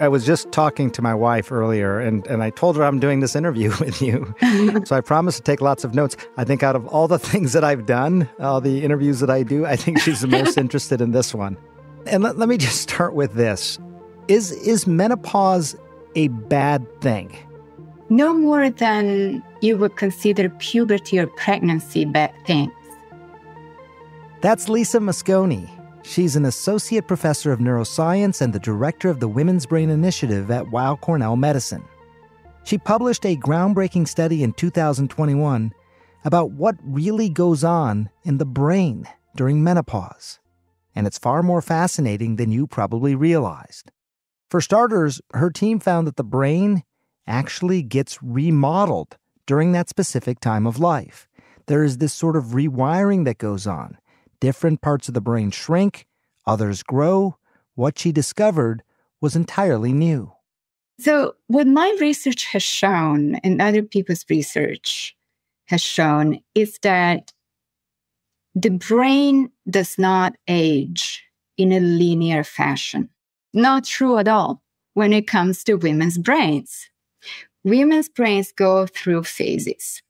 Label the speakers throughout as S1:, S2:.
S1: I was just talking to my wife earlier and, and I told her I'm doing this interview with you. so I promised to take lots of notes. I think out of all the things that I've done, all the interviews that I do, I think she's the most interested in this one. And let, let me just start with this. Is is menopause a bad thing?
S2: No more than you would consider puberty or pregnancy bad things.
S1: That's Lisa Mosconi. She's an associate professor of neuroscience and the director of the Women's Brain Initiative at Weill Cornell Medicine. She published a groundbreaking study in 2021 about what really goes on in the brain during menopause. And it's far more fascinating than you probably realized. For starters, her team found that the brain actually gets remodeled during that specific time of life. There is this sort of rewiring that goes on Different parts of the brain shrink, others grow. What she discovered was entirely new.
S2: So, what my research has shown and other people's research has shown is that the brain does not age in a linear fashion. Not true at all when it comes to women's brains. Women's brains go through phases.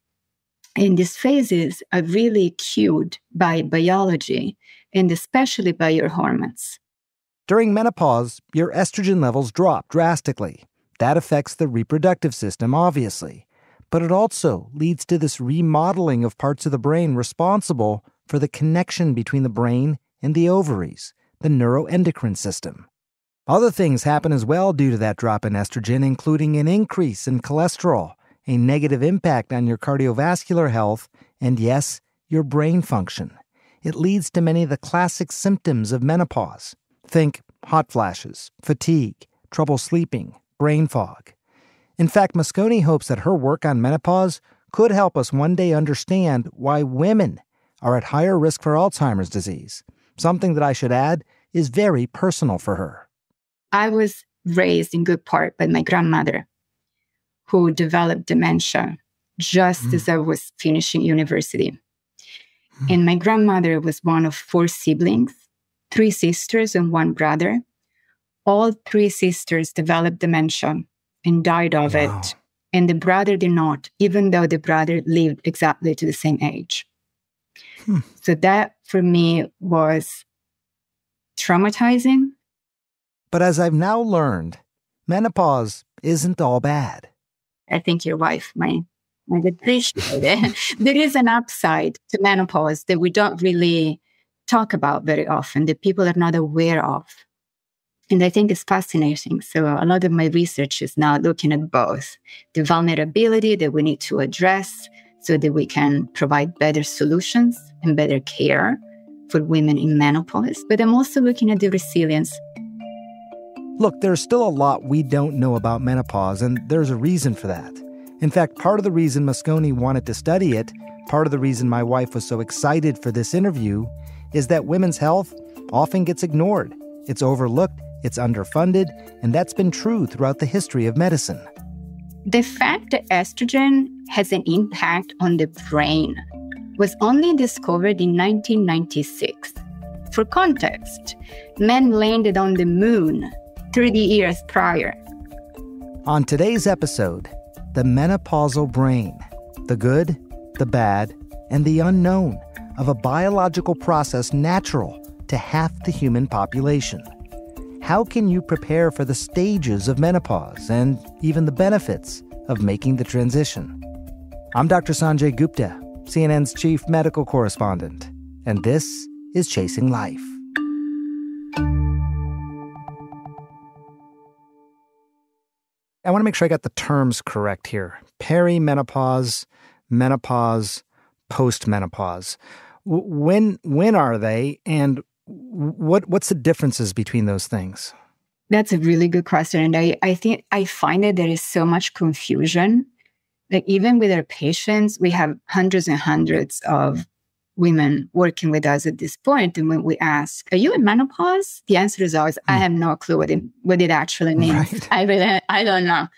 S2: And these phases are really cued by biology and especially by your hormones.
S1: During menopause, your estrogen levels drop drastically. That affects the reproductive system, obviously. But it also leads to this remodeling of parts of the brain responsible for the connection between the brain and the ovaries, the neuroendocrine system. Other things happen as well due to that drop in estrogen, including an increase in cholesterol, a negative impact on your cardiovascular health, and yes, your brain function. It leads to many of the classic symptoms of menopause. Think hot flashes, fatigue, trouble sleeping, brain fog. In fact, Mosconi hopes that her work on menopause could help us one day understand why women are at higher risk for Alzheimer's disease, something that I should add is very personal for her.
S2: I was raised in good part by my grandmother, who developed dementia just mm. as I was finishing university. Mm. And my grandmother was one of four siblings, three sisters and one brother. All three sisters developed dementia and died of wow. it. And the brother did not, even though the brother lived exactly to the same age. Hmm. So that for me was traumatizing.
S1: But as I've now learned, menopause isn't all bad.
S2: I think your wife might, might appreciate it. there is an upside to menopause that we don't really talk about very often, that people are not aware of. And I think it's fascinating. So a lot of my research is now looking at both the vulnerability that we need to address so that we can provide better solutions and better care for women in menopause. But I'm also looking at the resilience
S1: Look, there's still a lot we don't know about menopause, and there's a reason for that. In fact, part of the reason Mosconi wanted to study it, part of the reason my wife was so excited for this interview, is that women's health often gets ignored. It's overlooked, it's underfunded, and that's been true throughout the history of medicine.
S2: The fact that estrogen has an impact on the brain was only discovered in 1996. For context, men landed on the moon 30 years prior.
S1: On today's episode, the menopausal brain, the good, the bad, and the unknown of a biological process natural to half the human population. How can you prepare for the stages of menopause and even the benefits of making the transition? I'm Dr. Sanjay Gupta, CNN's chief medical correspondent, and this is Chasing Life. I want to make sure I got the terms correct here. Perimenopause, menopause, postmenopause. When when are they and what what's the differences between those things?
S2: That's a really good question. And I, I think I find that there is so much confusion. Like even with our patients, we have hundreds and hundreds of women working with us at this point, and when we ask, "Are you in menopause?" the answer is always, "I hmm. have no clue what it what it actually means. Right. I really I don't know."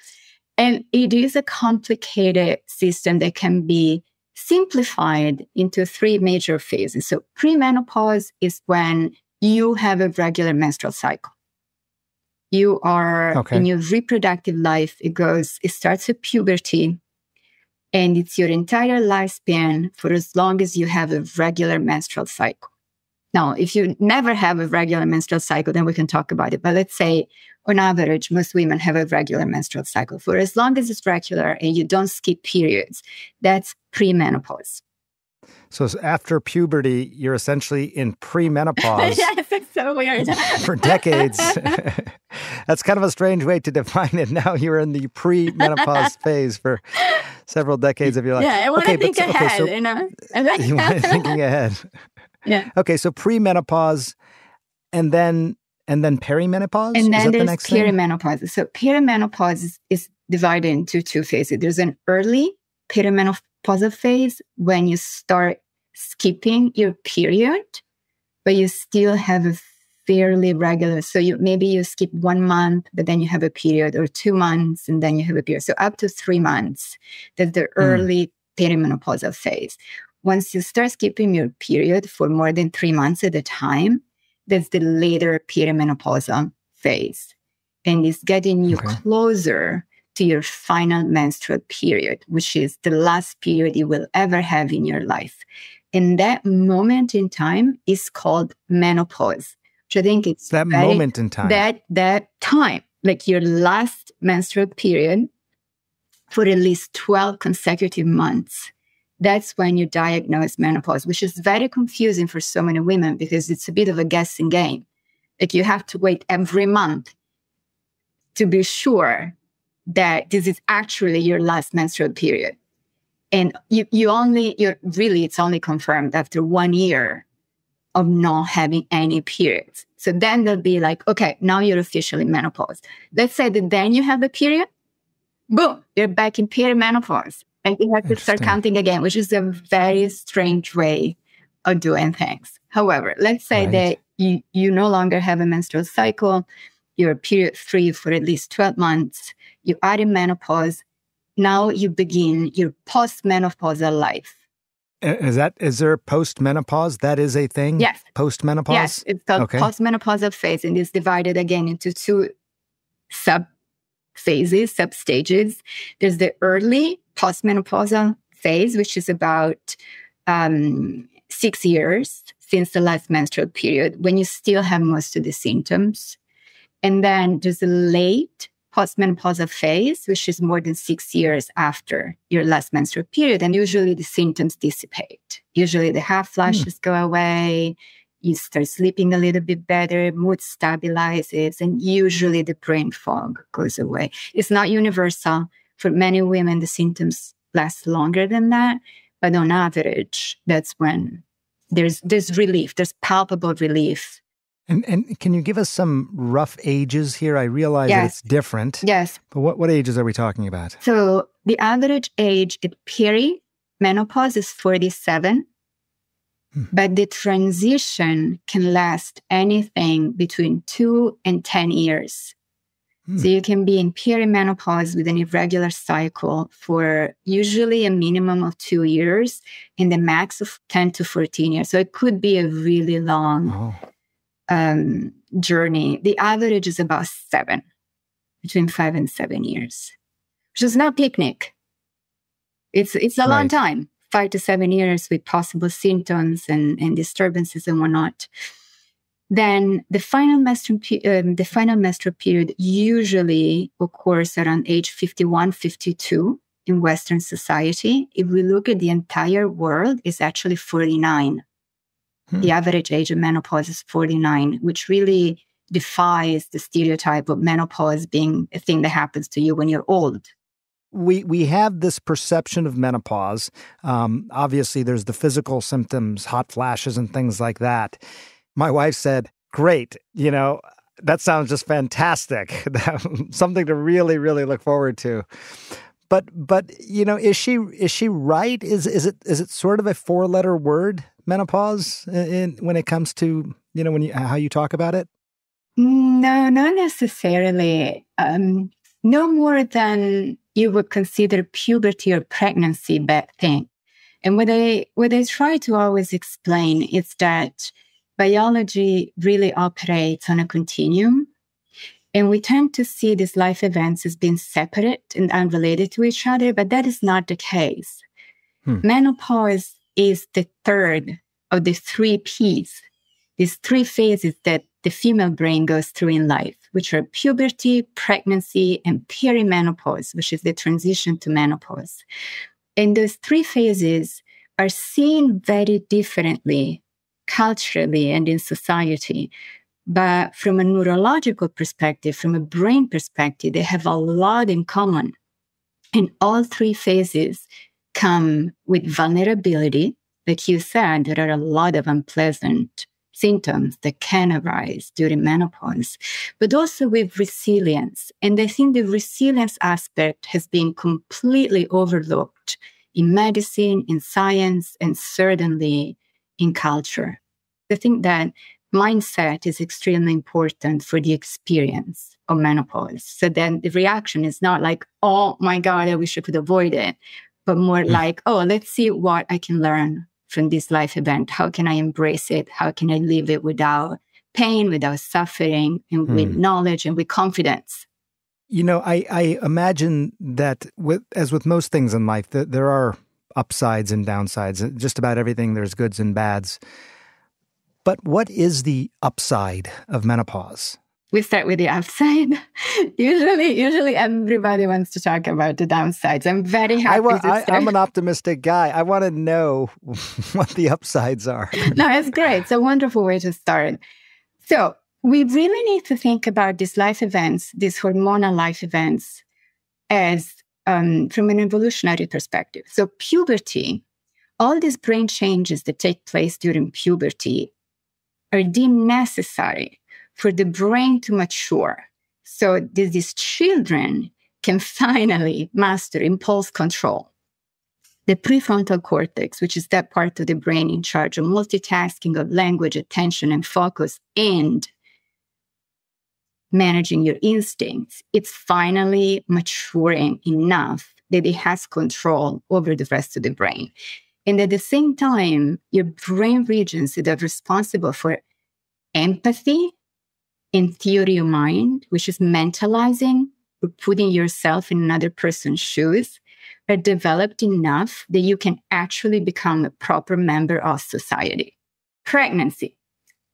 S2: And it is a complicated system that can be simplified into three major phases. So premenopause is when you have a regular menstrual cycle. You are okay. in your reproductive life. It goes, it starts at puberty and it's your entire lifespan for as long as you have a regular menstrual cycle. Now, if you never have a regular menstrual cycle, then we can talk about it. But let's say on average, most women have a regular menstrual cycle. For as long as it's regular and you don't skip periods, that's premenopause.
S1: So after puberty, you're essentially in premenopause.
S2: yes, it's so weird.
S1: for decades. That's kind of a strange way to define it. Now you're in the premenopause phase for several decades of your life.
S2: Yeah, I want okay, to think but, ahead. Okay, so, you know,
S1: you want thinking ahead.
S2: Yeah.
S1: Okay, so premenopause, and then and then perimenopause.
S2: And then there's the perimenopause. Thing? So perimenopause is, is divided into two phases. There's an early perimenopause pause phase when you start skipping your period, but you still have a fairly regular. So you maybe you skip one month, but then you have a period, or two months, and then you have a period. So up to three months. That's the mm. early perimenopausal phase. Once you start skipping your period for more than three months at a time, that's the later perimenopausal phase. And it's getting you okay. closer to your final menstrual period, which is the last period you will ever have in your life. And that moment in time is called menopause, which I think it's
S1: that very, moment in time.
S2: That that time, like your last menstrual period for at least 12 consecutive months. That's when you diagnose menopause, which is very confusing for so many women because it's a bit of a guessing game. Like you have to wait every month to be sure that this is actually your last menstrual period. And you, you only, you're really, it's only confirmed after one year of not having any periods. So then they'll be like, okay, now you're officially menopause. Let's say that then you have a period, boom, you're back in perimenopause. And you have to start counting again, which is a very strange way of doing things. However, let's say right. that you, you no longer have a menstrual cycle, you're period free for at least 12 months, you are in menopause. Now you begin your postmenopausal life.
S1: Is that is there postmenopause? That is a thing.
S2: Yes.
S1: Postmenopause.
S2: Yes, it's called okay. postmenopausal phase, and it's divided again into two sub phases, sub stages. There's the early postmenopausal phase, which is about um, six years since the last menstrual period, when you still have most of the symptoms. And then there's the late postmenopausal phase, which is more than six years after your last menstrual period. And usually the symptoms dissipate. Usually the hot flashes mm. go away. You start sleeping a little bit better, mood stabilizes, and usually the brain fog goes away. It's not universal. For many women, the symptoms last longer than that. But on average, that's when there's there's relief, there's palpable relief
S1: and and can you give us some rough ages here? I realize yes. that it's different.
S2: Yes.
S1: But what, what ages are we talking about?
S2: So the average age at perimenopause is 47. Hmm. But the transition can last anything between two and 10 years. Hmm. So you can be in perimenopause with an irregular cycle for usually a minimum of two years and the max of 10 to 14 years. So it could be a really long oh um, journey, the average is about seven, between five and seven years, which is not picnic. It's it's a right. long time, five to seven years with possible symptoms and, and disturbances and whatnot. Then the final menstrual, um, the final menstrual period usually occurs around age 51, 52 in Western society. If we look at the entire world, it's actually 49 Hmm. The average age of menopause is 49, which really defies the stereotype of menopause being a thing that happens to you when you're old.
S1: We we have this perception of menopause. Um, obviously, there's the physical symptoms, hot flashes, and things like that. My wife said, "Great, you know, that sounds just fantastic. Something to really, really look forward to." But but you know, is she is she right? Is is it is it sort of a four letter word? Menopause in, when it comes to you know when you how you talk about it?
S2: No, not necessarily. Um, no more than you would consider puberty or pregnancy bad thing. And what I what I try to always explain is that biology really operates on a continuum. And we tend to see these life events as being separate and unrelated to each other, but that is not the case. Hmm. Menopause is the third of the three P's, these three phases that the female brain goes through in life, which are puberty, pregnancy, and perimenopause, which is the transition to menopause. And those three phases are seen very differently culturally and in society. But from a neurological perspective, from a brain perspective, they have a lot in common. And all three phases come with vulnerability. Like you said, there are a lot of unpleasant symptoms that can arise during menopause, but also with resilience. And I think the resilience aspect has been completely overlooked in medicine, in science, and certainly in culture. I think that mindset is extremely important for the experience of menopause. So then the reaction is not like, oh my God, I wish I could avoid it, but more mm. like, oh, let's see what I can learn from this life event. How can I embrace it? How can I live it without pain, without suffering, and mm. with knowledge and with confidence?
S1: You know, I, I imagine that with as with most things in life, that there are upsides and downsides. Just about everything, there's goods and bads. But what is the upside of menopause?
S2: We start with the upside. usually, usually everybody wants to talk about the downsides. I'm very happy
S1: I, I, am an optimistic guy. I want to know what the upsides are.
S2: no, it's great. It's a wonderful way to start. So we really need to think about these life events, these hormonal life events, as um, from an evolutionary perspective. So puberty, all these brain changes that take place during puberty are deemed necessary for the brain to mature. So that these children can finally master impulse control. The prefrontal cortex, which is that part of the brain in charge of multitasking of language, attention, and focus, and managing your instincts, it's finally maturing enough that it has control over the rest of the brain. And at the same time, your brain regions that are responsible for empathy in theory of mind, which is mentalizing or putting yourself in another person's shoes, are developed enough that you can actually become a proper member of society. Pregnancy.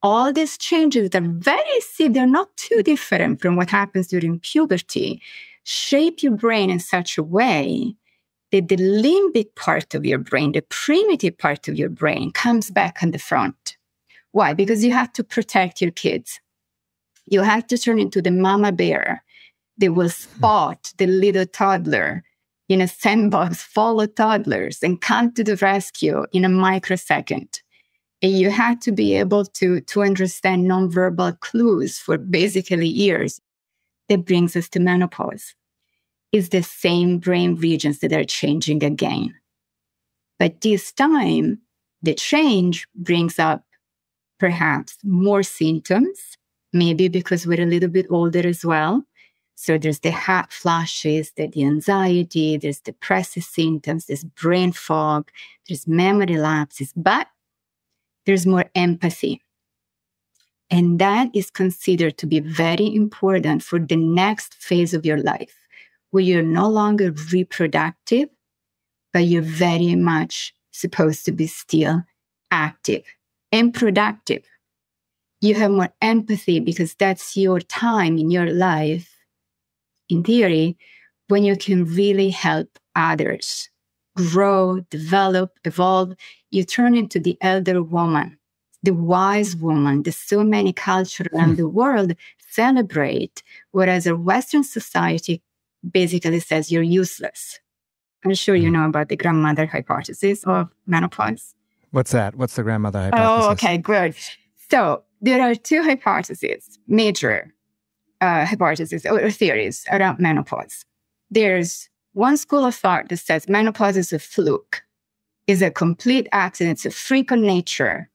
S2: All these changes that are very see they're not too different from what happens during puberty, shape your brain in such a way that the limbic part of your brain, the primitive part of your brain, comes back on the front. Why? Because you have to protect your kids. You have to turn into the mama bear that will spot hmm. the little toddler in a sandbox full of toddlers and come to the rescue in a microsecond. And you have to be able to, to understand nonverbal clues for basically years. That brings us to menopause. It's the same brain regions that are changing again. But this time, the change brings up perhaps more symptoms maybe because we're a little bit older as well. So there's the hot flashes, the, the anxiety, there's depressive symptoms, there's brain fog, there's memory lapses, but there's more empathy. And that is considered to be very important for the next phase of your life, where you're no longer reproductive, but you're very much supposed to be still active and productive you have more empathy because that's your time in your life, in theory, when you can really help others grow, develop, evolve. You turn into the elder woman, the wise woman that so many cultures around the world celebrate, whereas a Western society basically says you're useless. I'm sure you hmm. know about the grandmother hypothesis of menopause.
S1: What's that? What's the grandmother hypothesis?
S2: Oh, okay, good. So there are two hypotheses, major uh, hypotheses or theories around menopause. There's one school of thought that says menopause is a fluke, is a complete accident, it's a freak of nature.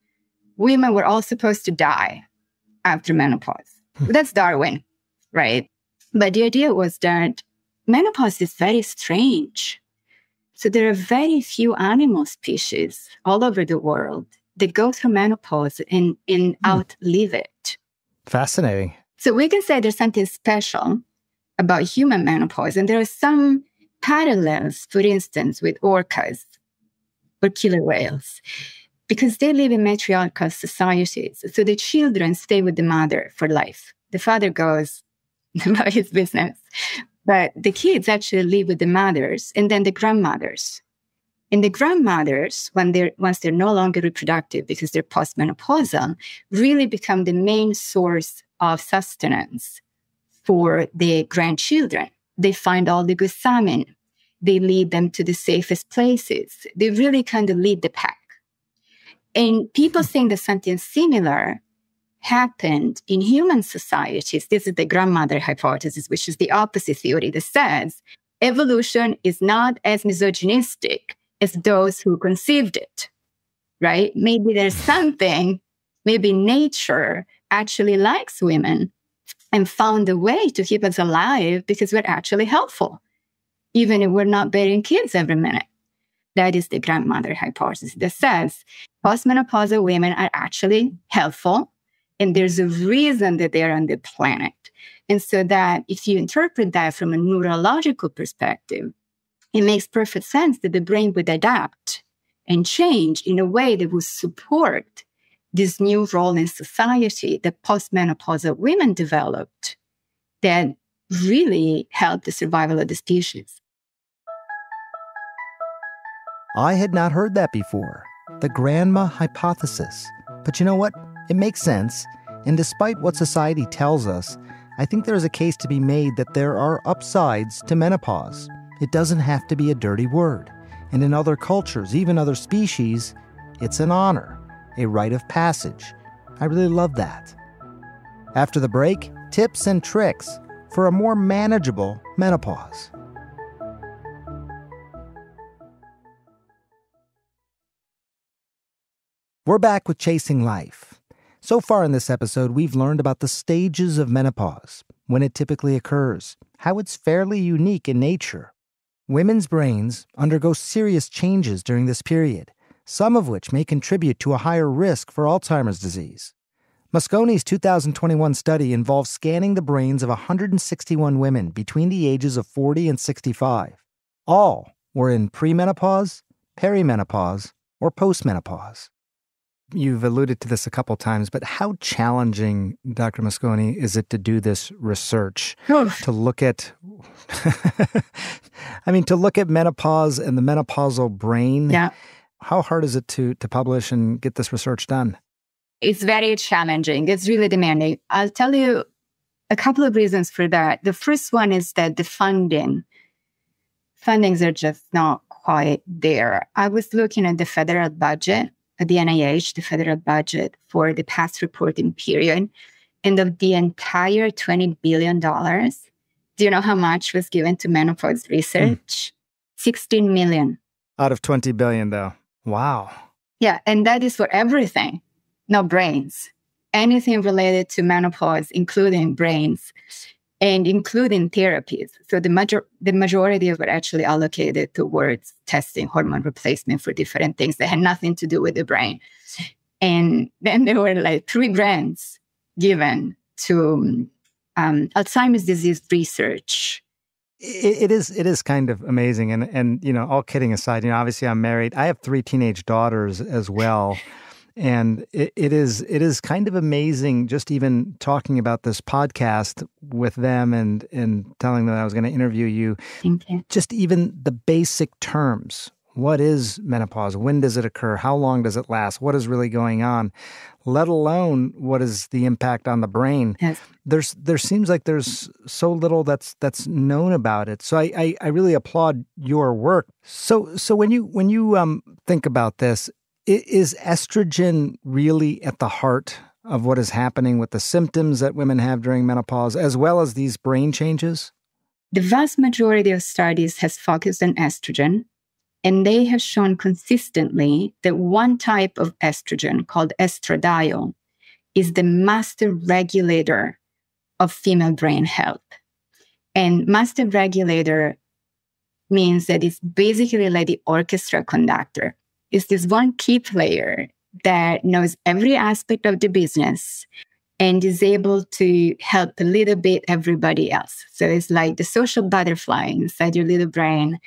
S2: Women were all supposed to die after menopause. Hmm. That's Darwin, right? But the idea was that menopause is very strange. So there are very few animal species all over the world they go through menopause and, and mm. outlive it.
S1: Fascinating.
S2: So we can say there's something special about human menopause. And there are some parallels, for instance, with orcas or killer whales, because they live in matriarchal societies. So the children stay with the mother for life. The father goes about his business, but the kids actually live with the mothers and then the grandmothers. And the grandmothers, when they're once they're no longer reproductive because they're postmenopausal, really become the main source of sustenance for the grandchildren. They find all the good salmon. They lead them to the safest places. They really kind of lead the pack. And people think that something similar happened in human societies. This is the grandmother hypothesis, which is the opposite theory that says evolution is not as misogynistic as those who conceived it, right? Maybe there's something, maybe nature actually likes women and found a way to keep us alive because we're actually helpful, even if we're not bearing kids every minute. That is the grandmother hypothesis that says postmenopausal women are actually helpful and there's a reason that they're on the planet. And so that if you interpret that from a neurological perspective, it makes perfect sense that the brain would adapt and change in a way that would support this new role in society that postmenopausal women developed that really helped the survival of the species.
S1: I had not heard that before. The grandma hypothesis. But you know what? It makes sense. And despite what society tells us, I think there is a case to be made that there are upsides to menopause. It doesn't have to be a dirty word. And in other cultures, even other species, it's an honor a rite of passage. I really love that. After the break, tips and tricks for a more manageable menopause. We're back with Chasing Life. So far in this episode, we've learned about the stages of menopause, when it typically occurs, how it's fairly unique in nature. Women's brains undergo serious changes during this period, some of which may contribute to a higher risk for Alzheimer's disease. Mosconi's 2021 study involved scanning the brains of 161 women between the ages of 40 and 65. All were in premenopause, perimenopause, or postmenopause. You've alluded to this a couple times, but how challenging, Dr. Mosconi, is it to do this research? to look at, I mean, to look at menopause and the menopausal brain.
S2: Yeah
S1: how hard is it to to publish and get this research done?
S2: It's very challenging. It's really demanding. I'll tell you a couple of reasons for that. The first one is that the funding fundings are just not quite there. I was looking at the federal budget, the NIH, the federal budget for the past reporting period, and of the entire $20 billion, do you know how much was given to menopause research? Mm. 16 million.
S1: Out of 20 billion, though. Wow.
S2: Yeah. And that is for everything, not brains. Anything related to menopause, including brains and including therapies. So the major the majority of it actually allocated towards testing hormone replacement for different things that had nothing to do with the brain. And then there were like three grants given to um, Alzheimer's disease research
S1: it, it is it is kind of amazing and and you know all kidding aside you know obviously i'm married i have three teenage daughters as well and it, it is it is kind of amazing just even talking about this podcast with them and and telling them i was going to interview you
S2: Thank you
S1: just even the basic terms what is menopause? When does it occur? How long does it last? What is really going on? Let alone what is the impact on the brain.
S2: Yes.
S1: There's there seems like there's so little that's that's known about it. So I, I, I really applaud your work. So so when you when you um think about this, is estrogen really at the heart of what is happening with the symptoms that women have during menopause, as well as these brain changes?
S2: The vast majority of studies has focused on estrogen, and they have shown consistently that one type of estrogen called estradiol is the master regulator of female brain health. And master regulator means that it's basically like the orchestra conductor. It's this one key player that knows every aspect of the business and is able to help a little bit everybody else. So it's like the social butterfly inside your little brain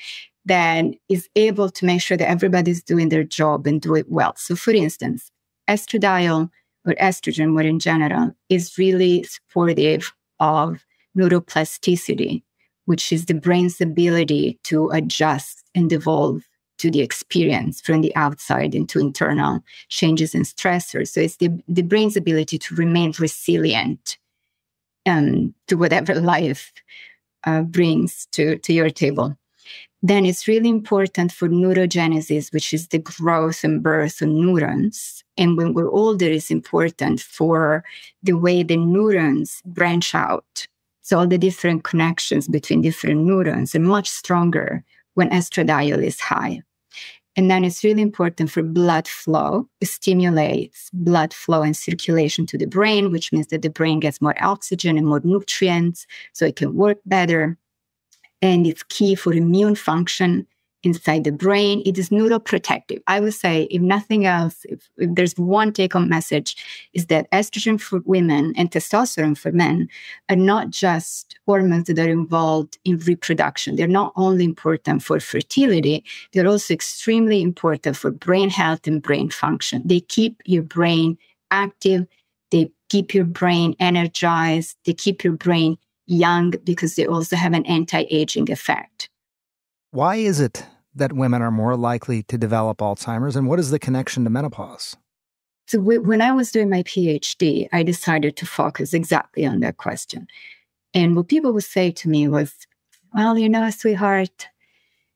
S2: that is able to make sure that everybody's doing their job and do it well. So, for instance, estradiol or estrogen, more in general, is really supportive of neuroplasticity, which is the brain's ability to adjust and evolve to the experience from the outside into internal changes and stressors. So it's the, the brain's ability to remain resilient um, to whatever life uh, brings to, to your table. Then it's really important for neurogenesis, which is the growth and birth of neurons. And when we're older, it's important for the way the neurons branch out. So all the different connections between different neurons are much stronger when estradiol is high. And then it's really important for blood flow. It stimulates blood flow and circulation to the brain, which means that the brain gets more oxygen and more nutrients so it can work better. And it's key for immune function inside the brain. It is neuroprotective. I would say, if nothing else, if, if there's one take home message, is that estrogen for women and testosterone for men are not just hormones that are involved in reproduction. They're not only important for fertility, they're also extremely important for brain health and brain function. They keep your brain active, they keep your brain energized, they keep your brain young because they also have an anti aging effect.
S1: Why is it that women are more likely to develop Alzheimer's, and what is the connection to menopause?
S2: So, when I was doing my PhD, I decided to focus exactly on that question. And what people would say to me was, well, you know, sweetheart,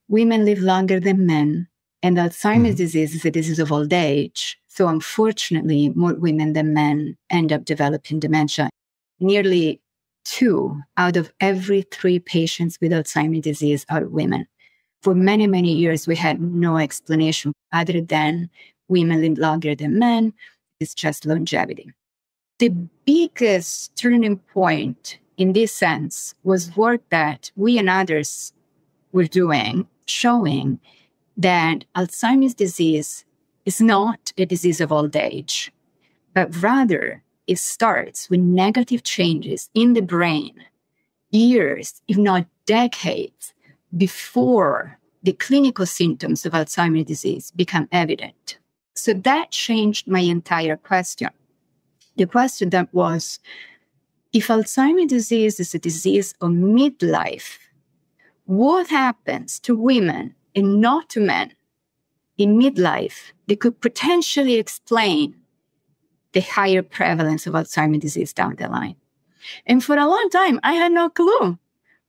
S2: women live longer than men, and Alzheimer's mm-hmm. disease is a disease of old age. So, unfortunately, more women than men end up developing dementia. Nearly two out of every three patients with Alzheimer's disease are women for many, many years, we had no explanation other than women live longer than men. It's just longevity. The biggest turning point in this sense was work that we and others were doing, showing that Alzheimer's disease is not a disease of old age, but rather it starts with negative changes in the brain years, if not decades, before the clinical symptoms of Alzheimer's disease become evident. So that changed my entire question. The question that was if Alzheimer's disease is a disease of midlife, what happens to women and not to men in midlife that could potentially explain the higher prevalence of Alzheimer's disease down the line? And for a long time, I had no clue.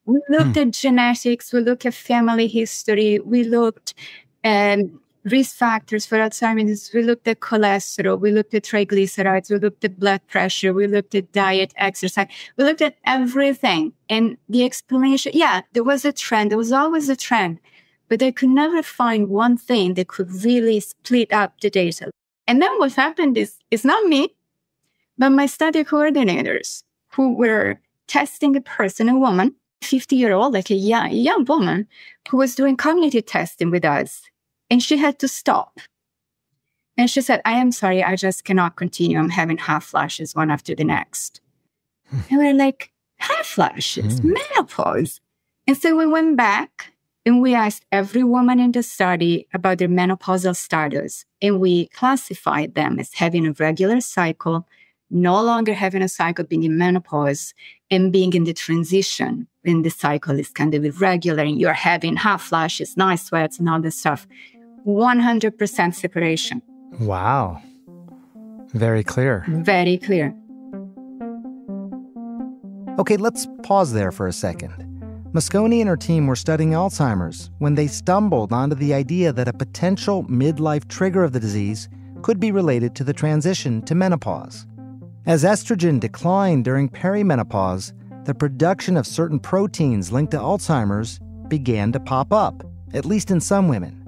S2: We looked hmm. at genetics, we looked at family history, we looked at risk factors for Alzheimer's, we looked at cholesterol, we looked at triglycerides, we looked at blood pressure, we looked at diet, exercise, we looked at everything. And the explanation, yeah, there was a trend, there was always a trend, but I could never find one thing that could really split up the data. And then what happened is, it's not me, but my study coordinators who were testing a person, a woman, 50 year old, like a young, young woman who was doing cognitive testing with us. And she had to stop. And she said, I am sorry, I just cannot continue. I'm having hot flashes one after the next. Hmm. and we're like, hot flashes, mm. menopause. And so we went back and we asked every woman in the study about their menopausal status. And we classified them as having a regular cycle, no longer having a cycle, being in menopause, and being in the transition when the cycle is kind of irregular and you're having hot flashes, night sweats, and all this stuff. 100% separation.
S1: Wow. Very clear.
S2: Very clear.
S1: Okay, let's pause there for a second. Mosconi and her team were studying Alzheimer's when they stumbled onto the idea that a potential midlife trigger of the disease could be related to the transition to menopause. As estrogen declined during perimenopause, the production of certain proteins linked to Alzheimer's began to pop up, at least in some women.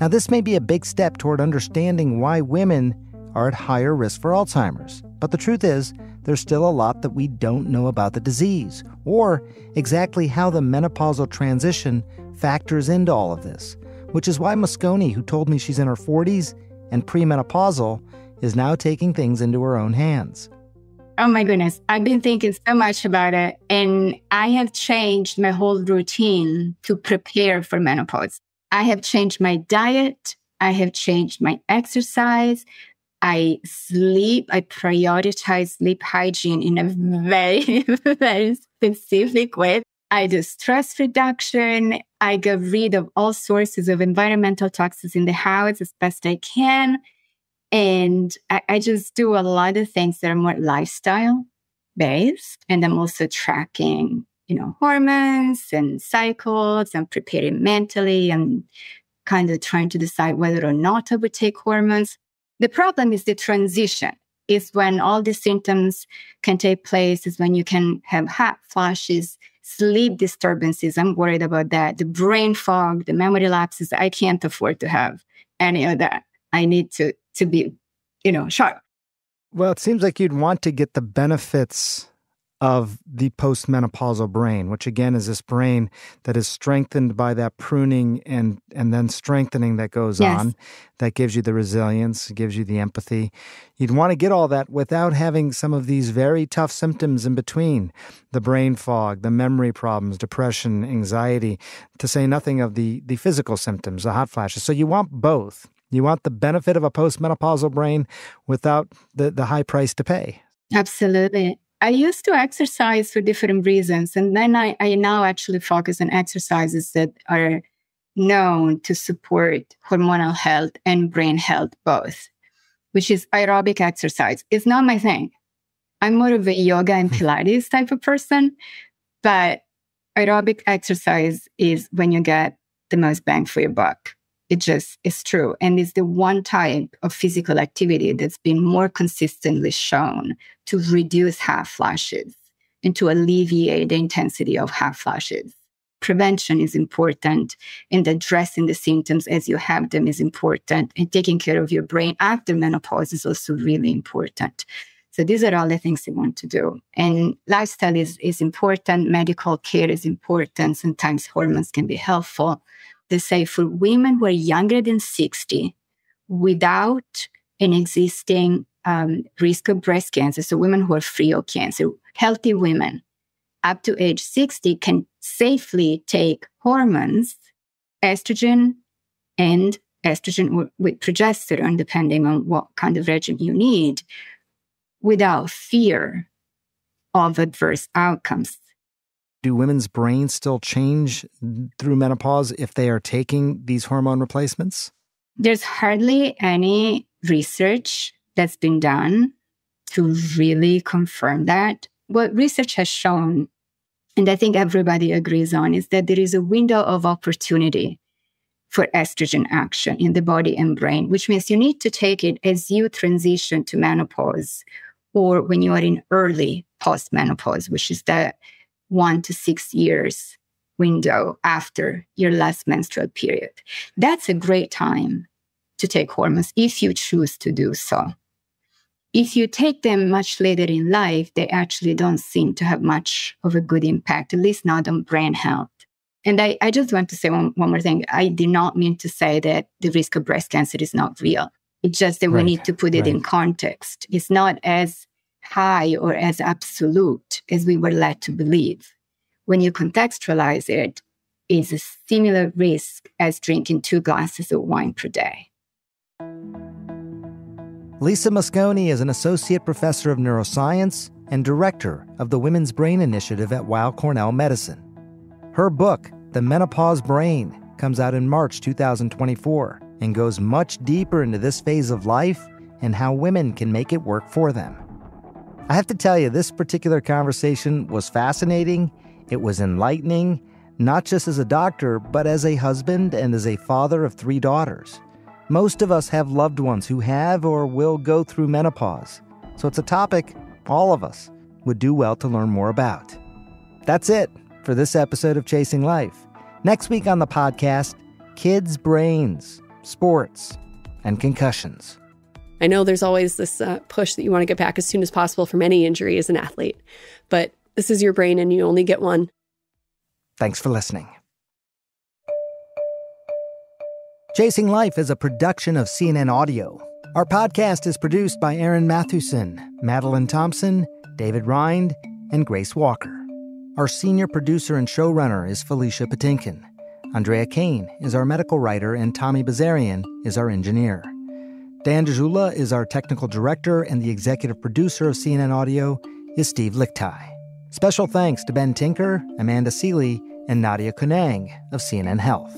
S1: Now, this may be a big step toward understanding why women are at higher risk for Alzheimer's, but the truth is, there's still a lot that we don't know about the disease, or exactly how the menopausal transition factors into all of this, which is why Mosconi, who told me she's in her 40s and premenopausal, is now taking things into her own hands.
S2: Oh my goodness. I've been thinking so much about it. And I have changed my whole routine to prepare for menopause. I have changed my diet. I have changed my exercise. I sleep. I prioritize sleep hygiene in a very, very specific way. I do stress reduction. I get rid of all sources of environmental toxins in the house as best I can. And I, I just do a lot of things that are more lifestyle based. And I'm also tracking, you know, hormones and cycles and preparing mentally and kind of trying to decide whether or not I would take hormones. The problem is the transition is when all the symptoms can take place, is when you can have hot flashes, sleep disturbances. I'm worried about that. The brain fog, the memory lapses. I can't afford to have any of that. I need to to be, you know, sharp.
S1: Well, it seems like you'd want to get the benefits of the postmenopausal brain, which again is this brain that is strengthened by that pruning and and then strengthening that goes yes. on, that gives you the resilience, gives you the empathy. You'd want to get all that without having some of these very tough symptoms in between, the brain fog, the memory problems, depression, anxiety, to say nothing of the the physical symptoms, the hot flashes. So you want both. You want the benefit of a postmenopausal brain without the, the high price to pay.
S2: Absolutely. I used to exercise for different reasons. And then I, I now actually focus on exercises that are known to support hormonal health and brain health both, which is aerobic exercise. It's not my thing. I'm more of a yoga and hmm. Pilates type of person, but aerobic exercise is when you get the most bang for your buck. It just is true. And it's the one type of physical activity that's been more consistently shown to reduce hot flashes and to alleviate the intensity of hot flashes. Prevention is important and addressing the symptoms as you have them is important and taking care of your brain after menopause is also really important. So these are all the things you want to do. And lifestyle is, is important. Medical care is important. Sometimes hormones can be helpful they say for women who are younger than 60 without an existing um, risk of breast cancer, so women who are free of cancer, healthy women up to age 60 can safely take hormones, estrogen and estrogen with progesterone, depending on what kind of regimen you need, without fear of adverse outcomes
S1: do women's brains still change through menopause if they are taking these hormone replacements?
S2: There's hardly any research that's been done to really confirm that. What research has shown, and I think everybody agrees on, is that there is a window of opportunity for estrogen action in the body and brain, which means you need to take it as you transition to menopause or when you are in early postmenopause, which is the one to six years window after your last menstrual period. That's a great time to take hormones if you choose to do so. If you take them much later in life, they actually don't seem to have much of a good impact, at least not on brain health. And I, I just want to say one, one more thing. I did not mean to say that the risk of breast cancer is not real. It's just that right. we need to put it right. in context. It's not as high or as absolute as we were led to believe. When you contextualize it, it's a similar risk as drinking two glasses of wine per day.
S1: Lisa Mosconi is an associate professor of neuroscience and director of the Women's Brain Initiative at Weill Cornell Medicine. Her book, The Menopause Brain, comes out in March 2024 and goes much deeper into this phase of life and how women can make it work for them. I have to tell you, this particular conversation was fascinating, it was enlightening, not just as a doctor, but as a husband and as a father of three daughters. Most of us have loved ones who have or will go through menopause, so it's a topic all of us would do well to learn more about. That's it for this episode of Chasing Life. Next week on the podcast, kids' brains, sports, and concussions.
S3: I know there's always this uh, push that you want to get back as soon as possible from any injury as an athlete, but this is your brain and you only get one.
S1: Thanks for listening. Chasing Life is a production of CNN Audio. Our podcast is produced by Eryn Mathewson, Madeline Thompson, David Rind, and Grace Walker. Our senior producer and showrunner is Felicia Patinkin. Andrea Kane is our medical writer, and Tommy Bazarian is our engineer. Dan Dzula is our technical director, and the executive producer of CNN Audio is Steve Lickteig. Special thanks to Ben Tinker, Amanda Sealy, and Nadia Kounang of CNN Health.